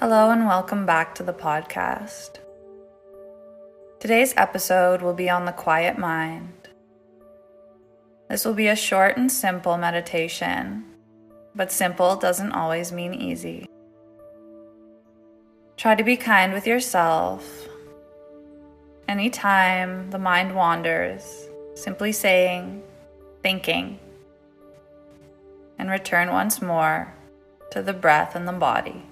Hello, and welcome back to the podcast. Today's episode will be on the quiet mind. This will be a short and simple meditation, but simple doesn't always mean easy. Try to be kind with yourself. Anytime the mind wanders, simply saying, thinking, and return once more to the breath and the body.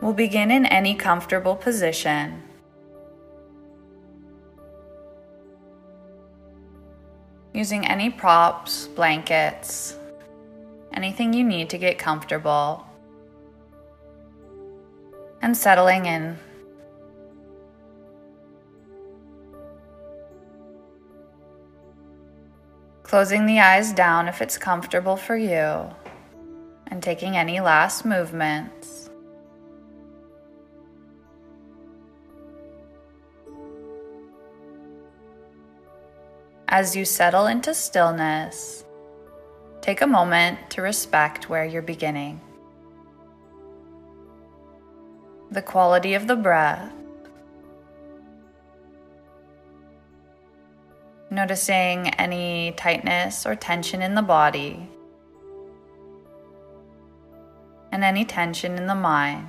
We'll begin in any comfortable position. Using any props, blankets, anything you need to get comfortable, and settling in. Closing the eyes down if it's comfortable for you, and taking any last movements. As you settle into stillness, take a moment to respect where you're beginning. The quality of the breath. Noticing any tightness or tension in the body, and any tension in the mind.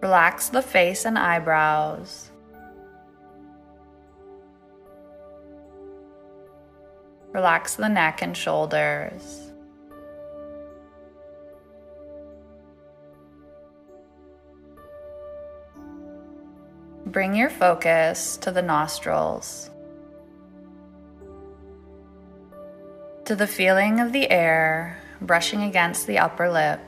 Relax the face and eyebrows. Relax the neck and shoulders. Bring your focus to the nostrils, to the feeling of the air brushing against the upper lip.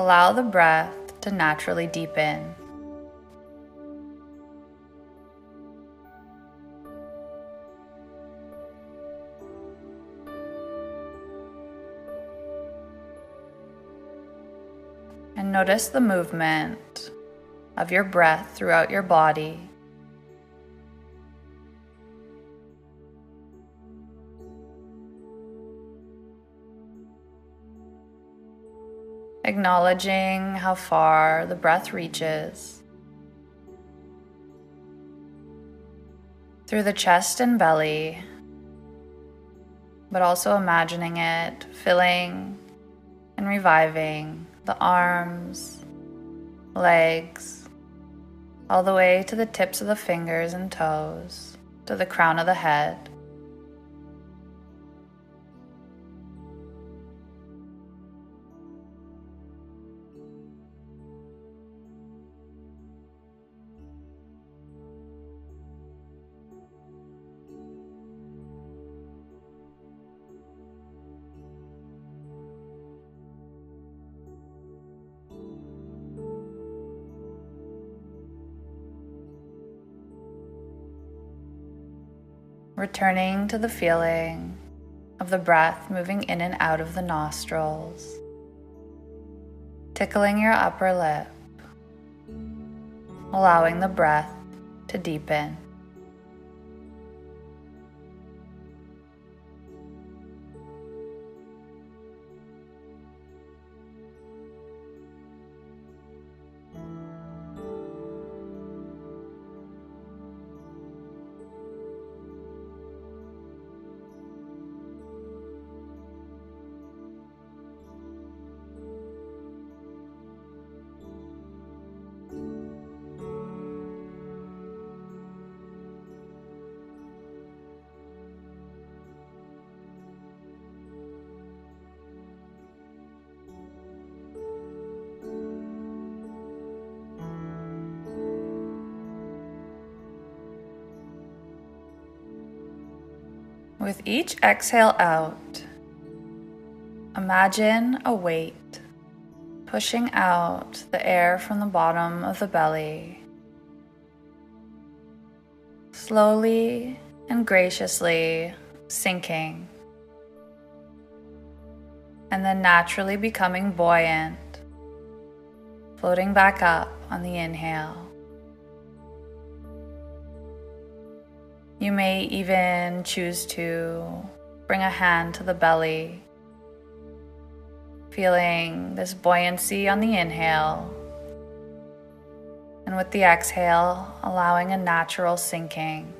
Allow the breath to naturally deepen. And notice the movement of your breath throughout your body. Acknowledging how far the breath reaches through the chest and belly, but also imagining it filling and reviving the arms, legs, all the way to the tips of the fingers and toes, to the crown of the head. Returning to the feeling of the breath moving in and out of the nostrils, tickling your upper lip, allowing the breath to deepen. With each exhale out, imagine a weight pushing out the air from the bottom of the belly. Slowly and graciously sinking and then naturally becoming buoyant, floating back up on the inhale. You may even choose to bring a hand to the belly, feeling this buoyancy on the inhale, and with the exhale, allowing a natural sinking.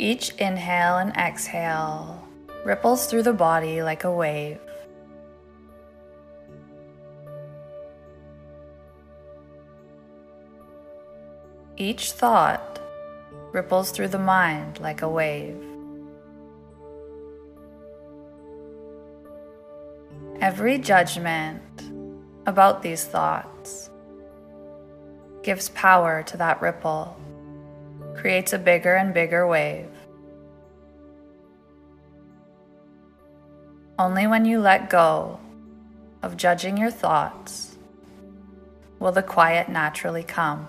Each inhale and exhale ripples through the body like a wave. Each thought ripples through the mind like a wave. Every judgment about these thoughts gives power to that ripple creates a bigger and bigger wave. Only when you let go of judging your thoughts will the quiet naturally come.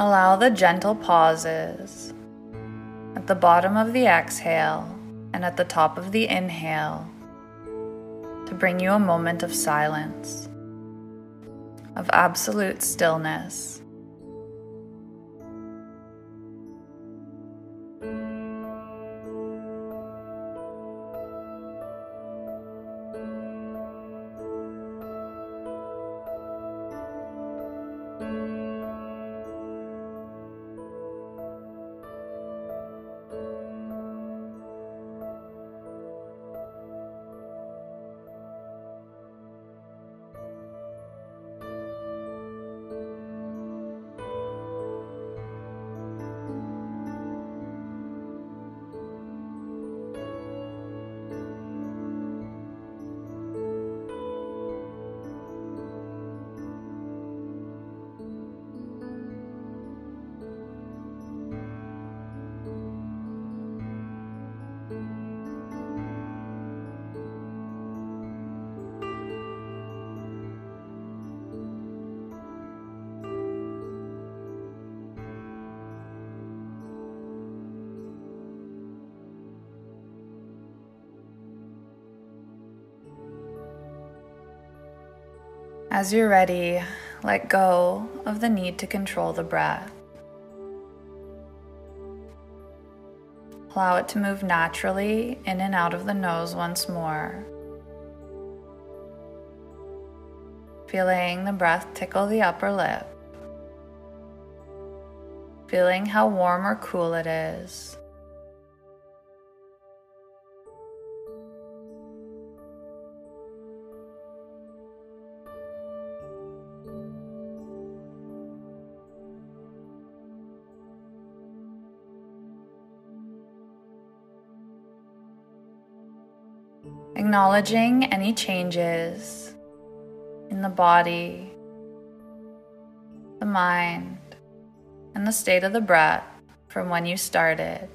Allow the gentle pauses at the bottom of the exhale and at the top of the inhale to bring you a moment of silence, of absolute stillness. As you're ready, let go of the need to control the breath. Allow it to move naturally in and out of the nose once more. Feeling the breath tickle the upper lip. Feeling how warm or cool it is. Acknowledging any changes in the body, the mind, and the state of the breath from when you started.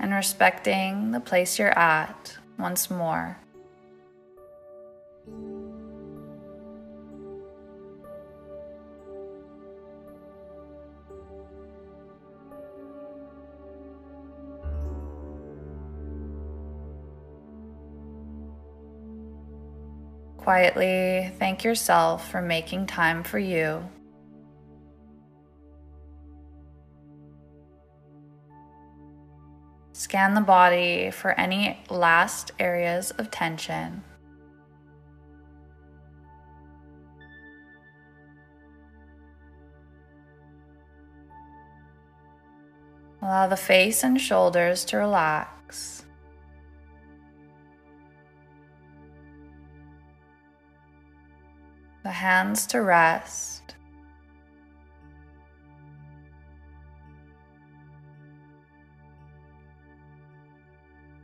And respecting the place you're at once more. Quietly thank yourself for making time for you. Scan the body for any last areas of tension. Allow the face and shoulders to relax. The hands to rest.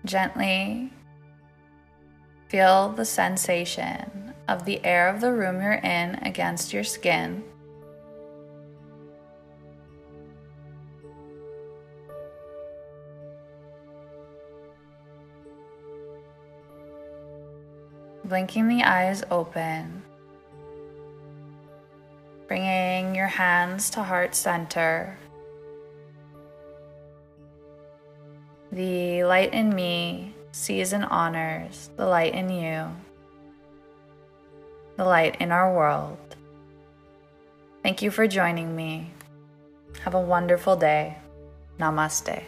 Gently feel the sensation of the air of the room you're in against your skin. Blinking the eyes open. Bringing your hands to heart center. The light in me sees and honors the light in you, the light in our world. Thank you for joining me. Have a wonderful day. Namaste.